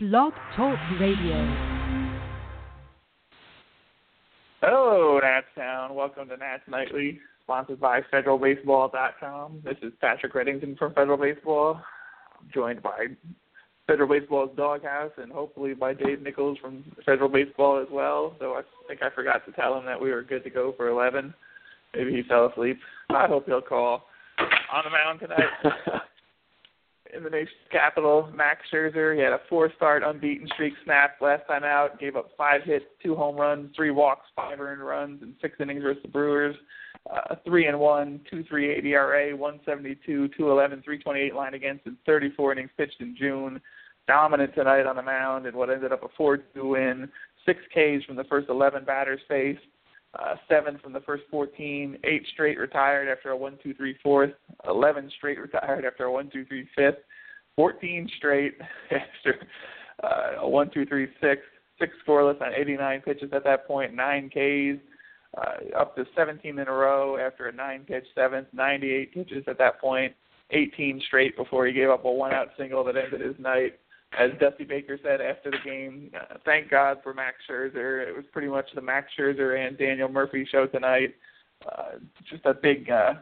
Blog Talk Radio. Hello, Nats Town. Welcome to Nats Nightly, sponsored by FederalBaseball.com. This is Patrick Reddington from Federal Baseball, joined by Federal Baseball's Doghouse and hopefully by Dave Nichols from Federal Baseball as well. So I think I forgot to tell him that we were good to go for 11. Maybe he fell asleep. I hope he'll call on the mound tonight. in the nation's capital, Max Scherzer. He had a four-start unbeaten streak snapped last time out. Gave up five hits, two home runs, three walks, five earned runs, in six innings versus the Brewers. Uh, three and one, two three eight ERA, one seventy two, two eleven, three twenty eight line against in thirty four innings pitched in June. Dominant tonight on the mound in what ended up a four two win. Six Ks from the first eleven batters faced uh, seven from the first 14, eight straight retired after a one, two, three, fourth, 11 straight retired after a one, two, three, fifth, 14 straight after uh, a one, two, three, six, six scoreless on 89 pitches at that point, nine Ks, uh, up to 17 in a row after a nine pitch seventh, 98 pitches at that point, 18 straight before he gave up a one out single that ended his night as Dusty Baker said after the game, uh, thank God for Max Scherzer. It was pretty much the Max Scherzer and Daniel Murphy show tonight. Uh, just a big, uh,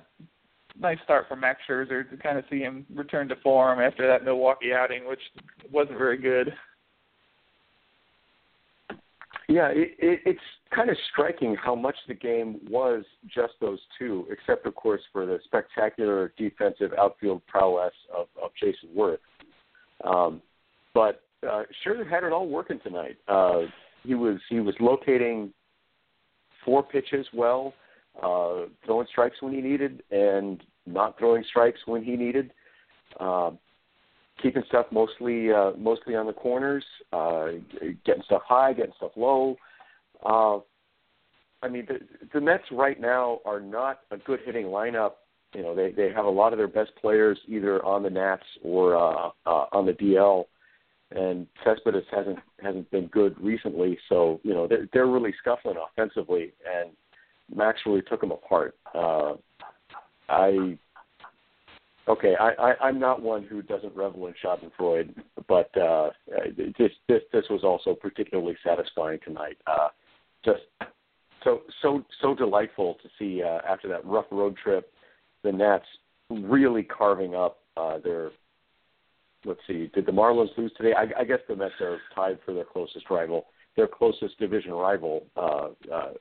nice start for Max Scherzer to kind of see him return to form after that Milwaukee outing, which wasn't very good. Yeah, it, it, it's kind of striking how much the game was just those two, except of course for the spectacular defensive outfield prowess of, of Jayson Werth. Um, but uh, Scherzer had it all working tonight. Uh, he was he was locating four pitches well, uh, throwing strikes when he needed, and not throwing strikes when he needed. Uh, keeping stuff mostly uh, mostly on the corners, uh, getting stuff high, getting stuff low. Uh, I mean, the, the Mets right now are not a good hitting lineup. You know, they they have a lot of their best players either on the Nats or uh, uh, on the DL and Cespedes hasn't hasn't been good recently. So you know they're they're really scuffling offensively, and Max really took them apart. Uh, I okay, I, I I'm not one who doesn't revel in Schadenfreude, but uh, this this this was also particularly satisfying tonight. Uh, just so so so delightful to see uh, after that rough road trip, the Nats really carving up uh, their let's see, did the Marlins lose today? I, I guess the Mets are tied for their closest rival, their closest division rival, uh, uh,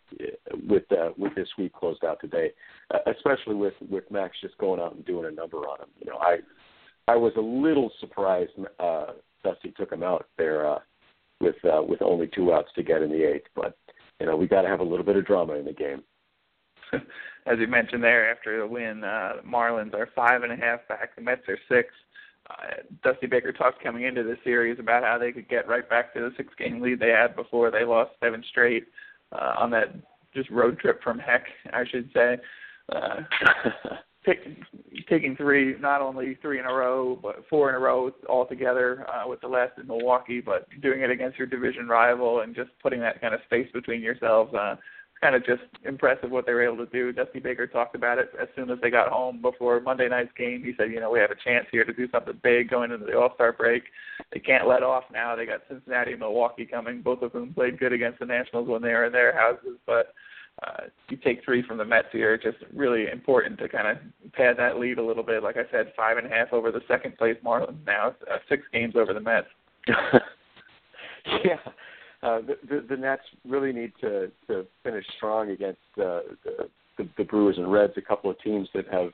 with uh, with this week closed out today, uh, especially with with Max just going out and doing a number on him. You know, I I was a little surprised uh, Dusty took him out there uh, with uh, with only two outs to get in the eighth, but you know we got to have a little bit of drama in the game. As you mentioned there, after the win, uh, Marlins are five and a half back. The Mets are six uh, Dusty Baker talked coming into the series about how they could get right back to the six game lead they had before they lost seven straight uh, on that just road trip from heck, I should say. Uh, pick, taking three, not only three in a row, but four in a row altogether uh, with the last in Milwaukee, but doing it against your division rival and just putting that kind of space between yourselves. Uh, kind of just impressive what they were able to do. Dusty Baker talked about it as soon as they got home before Monday night's game. He said, you know, we have a chance here to do something big going into the All Star break. They can't let off now. They got Cincinnati and Milwaukee coming, both of whom played good against the Nationals when they were in their houses. But uh, you take three from the Mets here. Just really important to kind of pad that lead a little bit. Like I said, five and a half over the second place Marlins now, uh, six games over the Mets. yeah, uh, the, the the Nats really need to to finish strong against uh, the, the the Brewers and Reds, a couple of teams that have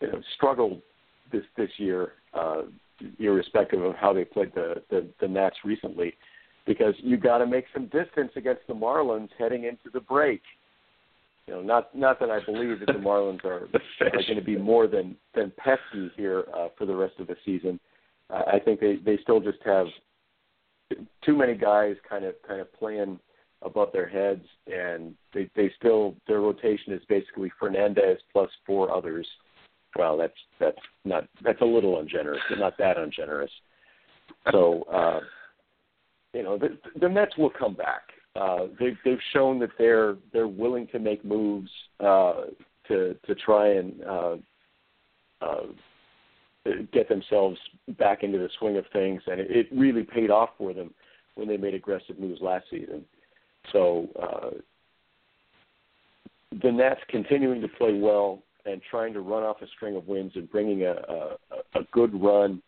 you know, struggled this this year, uh, irrespective of how they played the the, the Nats recently, because you got to make some distance against the Marlins heading into the break. You know, not not that I believe that the Marlins are, are going to be more than than pesky here uh, for the rest of the season. Uh, I think they they still just have too many guys kind of kind of playing above their heads, and they they still their rotation is basically Fernandez plus four others. Well, that's that's not that's a little ungenerous, but not that ungenerous. So, uh, you know, the, the Mets will come back. Uh, they've they've shown that they're they're willing to make moves uh, to to try and uh, uh, get themselves back into the swing of things, and it, it really paid off for them when they made aggressive moves last season. So uh, the Nats continuing to play well and trying to run off a string of wins and bringing a a, a good run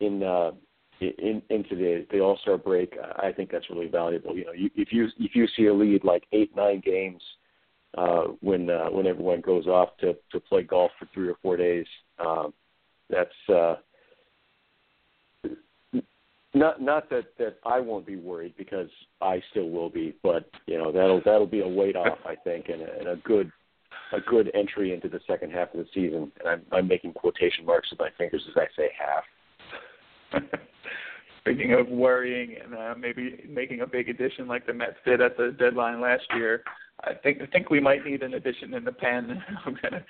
in uh, in into the the All Star break, I think that's really valuable. You know, you, if you if you see a lead like eight nine games uh, when uh, when everyone goes off to to play golf for three or four days, um, that's uh, not not that that I won't be worried because I still will be, but you know that'll that'll be a weight off I think and a, and a good a good entry into the second half of the season. And I'm, I'm making quotation marks with my fingers as I say half. Speaking of worrying and uh, maybe making a big addition like the Mets did at the deadline last year, I think I think we might need an addition in the pen. I'm gonna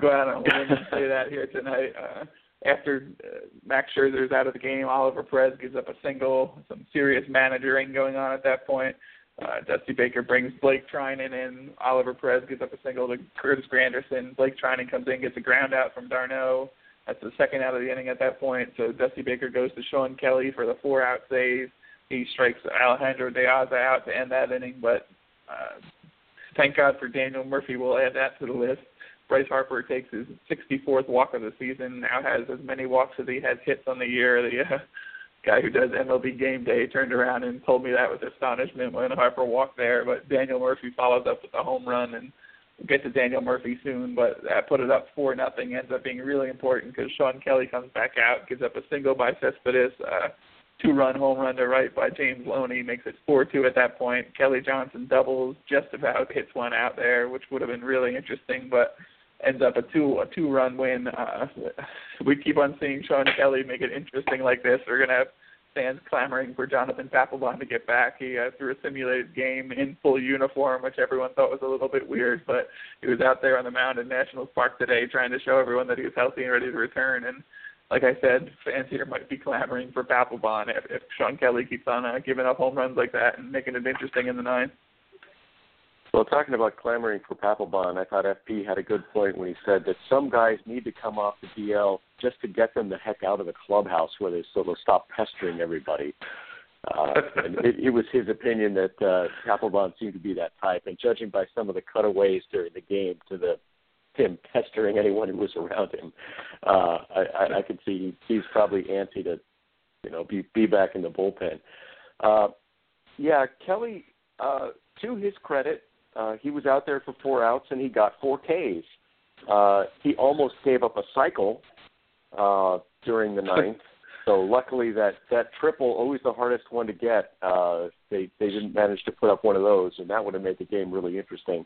go out on a limb and say that here tonight. Uh, after uh, Max Scherzer's out of the game, Oliver Perez gives up a single. Some serious managering going on at that point. Uh, Dusty Baker brings Blake Treinen in. Oliver Perez gives up a single to Curtis Granderson. Blake Treinen comes in, gets a ground out from d'Arnaud. That's the second out of the inning at that point. So Dusty Baker goes to Shawn Kelley for the four out save. He strikes Alejandro De Aza out to end that inning, but uh, thank God for Daniel Murphy. We'll add that to the list. Bryce Harper takes his 64th walk of the season. Now has as many walks as he has hits on the year. The uh, guy who does MLB Game Day turned around and told me that with astonishment when Harper walked there. But Daniel Murphy follows up with a home run, and we'll get to Daniel Murphy soon. But that put it up four nothing. Ends up being really important because Shawn Kelley comes back out, gives up a single by Cespedes. Uh, two run home run to right by James Loney makes it four two at that point. Kelly Johnson doubles, just about hits one out there, which would have been really interesting, but ends up a two a two run win. Uh, we keep on seeing Shawn Kelley make it interesting like this. We're gonna have fans clamoring for Jonathan Papelbon to get back. He uh, threw a simulated game in full uniform, which everyone thought was a little bit weird, but he was out there on the mound in National Park today trying to show everyone that he was healthy and ready to return. And like I said, fans here might be clamoring for Papelbon if, if Shawn Kelley keeps on uh, giving up home runs like that and making it interesting in the ninth. Well, talking about clamoring for Papelbon, I thought FP had a good point when he said that some guys need to come off the DL just to get them the heck out of the clubhouse where they sort of stop pestering everybody. Uh, and it, it was his opinion that uh, Papelbon seemed to be that type, and judging by some of the cutaways during the game to the him pestering anyone who was around him, uh, I, I, I could see he's probably antsy to, you know, be be back in the bullpen. Uh, yeah, Kelley. Uh, to his credit, uh, he was out there for four outs and he got four Ks. Uh, he almost gave up a cycle uh, during the ninth. So luckily that that triple, always the hardest one to get, uh, they they didn't manage to put up one of those, and that would have made the game really interesting.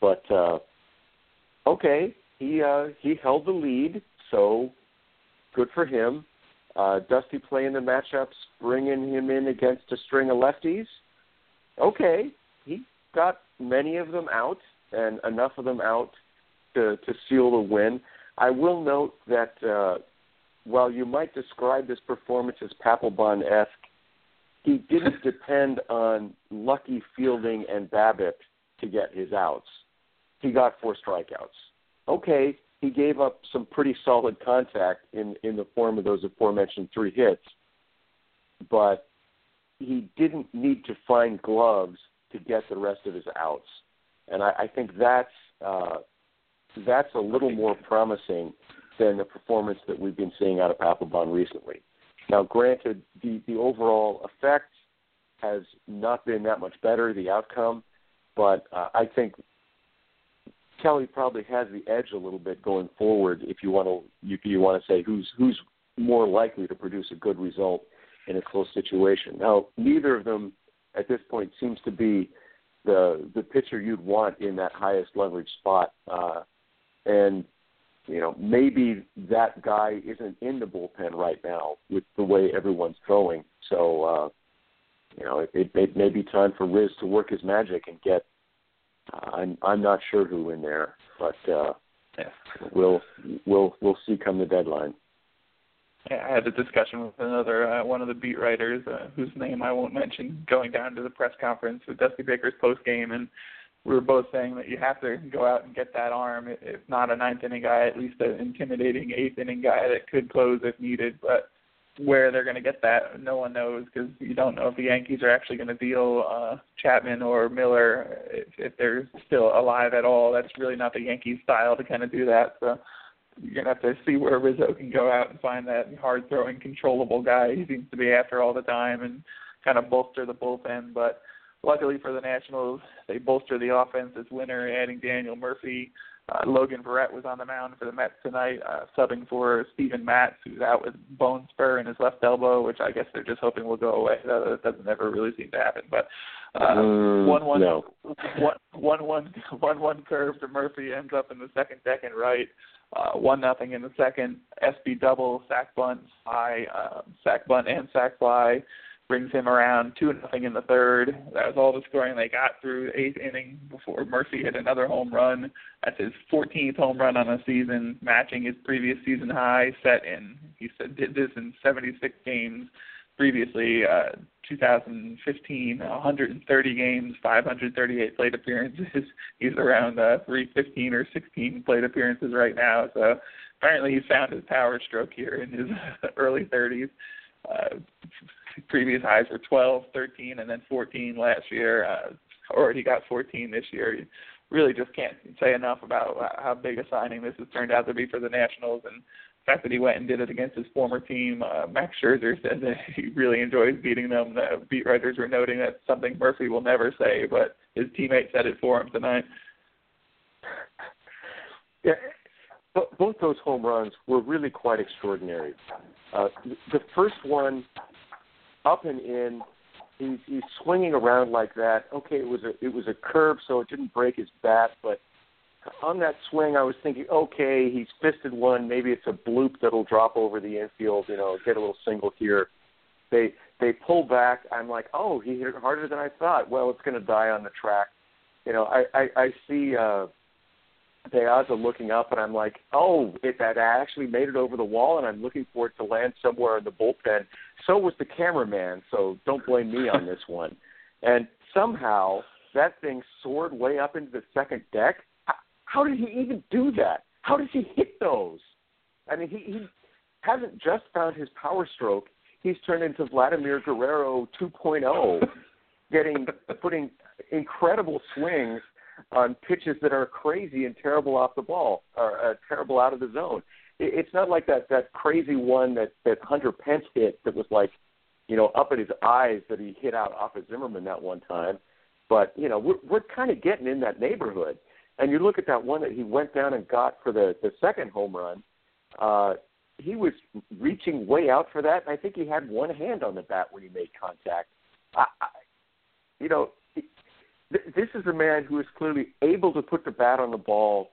But uh, okay, he uh, he held the lead, so good for him. Uh, Dusty playing the matchups, bringing him in against a string of lefties. Okay, he got many of them out and enough of them out to to seal the win. I will note that uh, while you might describe this performance as Papelbon esque, he didn't depend on lucky fielding and BABIP to get his outs. He got four strikeouts. Okay, he gave up some pretty solid contact in in the form of those aforementioned three hits, but he didn't need to find gloves to get the rest of his outs, and I, I think that's uh, that's a little more promising than the performance that we've been seeing out of Papelbon recently. Now, granted, the the overall effect has not been that much better, the outcome, but uh, I think Kelley probably has the edge a little bit going forward. If you want to, you, you want to say who's who's more likely to produce a good result in a close situation. Now, neither of them at this point seems to be the the pitcher you'd want in that highest leverage spot. Uh, and you know maybe that guy isn't in the bullpen right now with the way everyone's throwing. So uh, you know it, it, it may be time for Riz to work his magic and get. Uh, I'm I'm not sure who in there, but uh, yeah. we'll we'll we'll see come the deadline. I had a discussion with another uh, one of the beat writers, uh, whose name I won't mention, going down to the press conference with Dusty Baker's post game, and we were both saying that you have to go out and get that arm. If not a ninth inning guy, at least an intimidating eighth inning guy that could close if needed. But where they're going to get that, no one knows because you don't know if the Yankees are actually going to deal uh, Chapman or Miller if, if they're still alive at all. That's really not the Yankees style to kind of do that. So you're gonna have to see where Rizzo can go out and find that hard throwing, controllable guy he seems to be after all the time and kind of bolster the bullpen. But luckily for the Nationals, they bolster the offense this winter, adding Daniel Murphy. Uh, Logan Verrett was on the mound for the Mets tonight, uh, subbing for Steven Matz, who's out with bone spur in his left elbow, which I guess they're just hoping will go away. That, that doesn't ever really seem to happen. But uh, mm, one one no. one one one one one curve to Murphy ends up in the second deck and right. Uh, one nothing in the second. SB double sac bunt fly, uh, sac bunt and sac fly brings him around two nothing in the third. That was all the scoring they got through the eighth inning before Murphy hit another home run. That's his 14th home run on the season, matching his previous season high set in. He said did this in 76 games previously. Uh, 2015, 130 games, 538 plate appearances. He's around uh, 315 or 16 plate appearances right now. So apparently he's found his power stroke here in his early 30s. Uh, previous highs were 12, 13, and then 14 last year. Uh, already got 14 this year. Really just can't say enough about how big a signing this has turned out to be for the Nationals, and fact that he went and did it against his former team. Uh, Max Scherzer said that he really enjoys beating them. The beat writers were noting that something Murphy will never say, but his teammate said it for him tonight. Yeah, both those home runs were really quite extraordinary. Uh, the first one up and in. He's, he's swinging around like that. Okay, it was a it was a curve, so it didn't break his bat. But on that swing, I was thinking, okay, he's fisted one. Maybe it's a bloop that'll drop over the infield. You know, get a little single here. They they pull back. I'm like, oh, he hit it harder than I thought. Well, it's going to die on the track. You know, I I, I see. uh Piazza looking up, and I'm like, oh, it that actually made it over the wall, and I'm looking for it to land somewhere in the bullpen. So was the cameraman, so don't blame me on this one. And somehow that thing soared way up into the second deck. How did he even do that? How does he hit those? I mean, he, he hasn't just found his power stroke. He's turned into Vladimir Guerrero 2.0, getting putting incredible swings on pitches that are crazy and terrible off the ball or uh, terrible out of the zone. It, it's not like that that crazy one that that Hunter Pence hit that was like, you know, up at his eyes that he hit out off of Zimmermann that one time. But you know, we're we're kind of getting in that neighborhood. And you look at that one that he went down and got for the the second home run. Uh, he was reaching way out for that, and I think he had one hand on the bat when he made contact. I, I, you know, this is a man who is clearly able to put the bat on the ball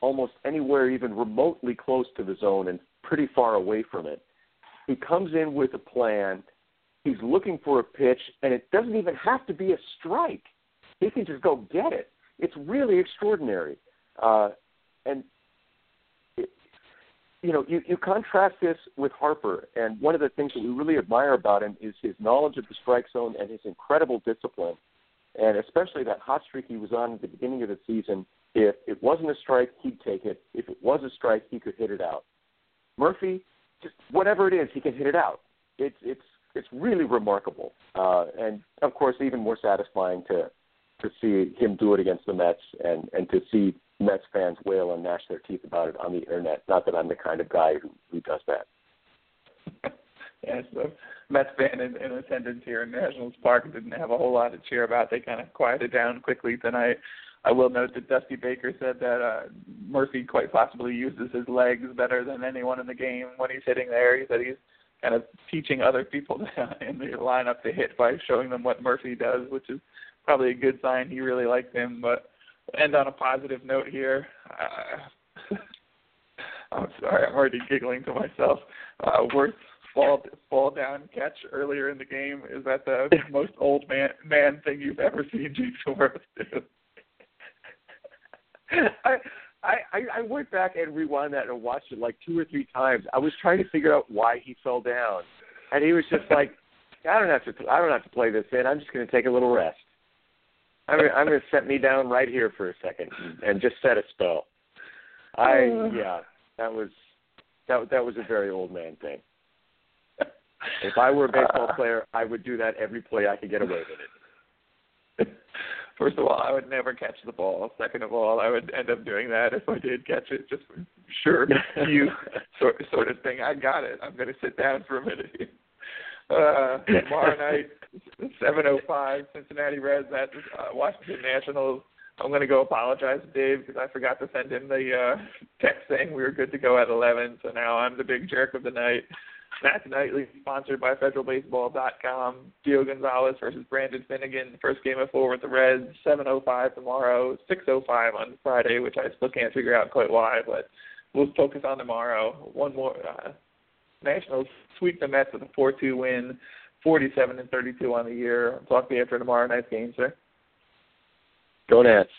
almost anywhere even remotely close to the zone and pretty far away from it. He comes in with a plan. He's looking for a pitch, and it doesn't even have to be a strike. He can just go get it. It's really extraordinary. Uh, and it, you know, you, you contrast this with Harper, and one of the things that we really admire about him is his knowledge of the strike zone and his incredible discipline and especially that hot streak he was on at the beginning of the season. If it wasn't a strike, he'd take it. If it was a strike, he could hit it out. Murphy, just whatever it is, he can hit it out. It's it's it's really remarkable, uh, and of course, even more satisfying to to see him do it against the Mets and and to see Mets fans wail and gnash their teeth about it on the internet. Not that I'm the kind of guy who who does that. yeah, so Mets fan in, in attendance here in Nationals Park didn't have a whole lot to cheer about. They kind of quieted down quickly tonight. I will note that Dusty Baker said that uh, Murphy quite possibly uses his legs better than anyone in the game when he's hitting there. He said he's kind of teaching other people in the lineup to hit by showing them what Murphy does, which is probably a good sign. He really likes him. But end on a positive note here. Uh, I'm sorry, I'm already giggling to myself. Uh, Werth fall fall down catch earlier in the game is that the most old man man thing you've ever seen Jayson Werth do. I, I I went back and rewound that and watched it like two or three times. I was trying to figure out why he fell down, and he was just like, "I don't have to I don't have to play this in. I'm just going to take a little rest." I'm I'm gonna set me down right here for a second and just set a spell. I yeah, that was that that was a very old man thing. If I were a baseball player, I would do that every play I could get away with it. First of all, I would never catch the ball. Second of all, I would end up doing that if I did catch it, just for sure you sort sort of thing. I got it. I'm going to sit down for a minute. Uh, tomorrow night, 7:05, Cincinnati Reds at uh, Washington Nationals. I'm going to go apologize to Dave because I forgot to send him the uh, text saying we were good to go at 11. So now I'm the big jerk of the night. Nats Nightly, sponsored by FederalBaseball.com. Gio Gonzalez versus Brandon Finnegan. First game of four with the Reds. 7:05 tomorrow. 6:05 on Friday, which I still can't figure out quite why, but we'll focus on tomorrow. One more. Uh, Nationals sweep the Mets with a 4-2 win, 47 and 32 on the year. I'll talk to you after tomorrow night's game, sir. Go Nats.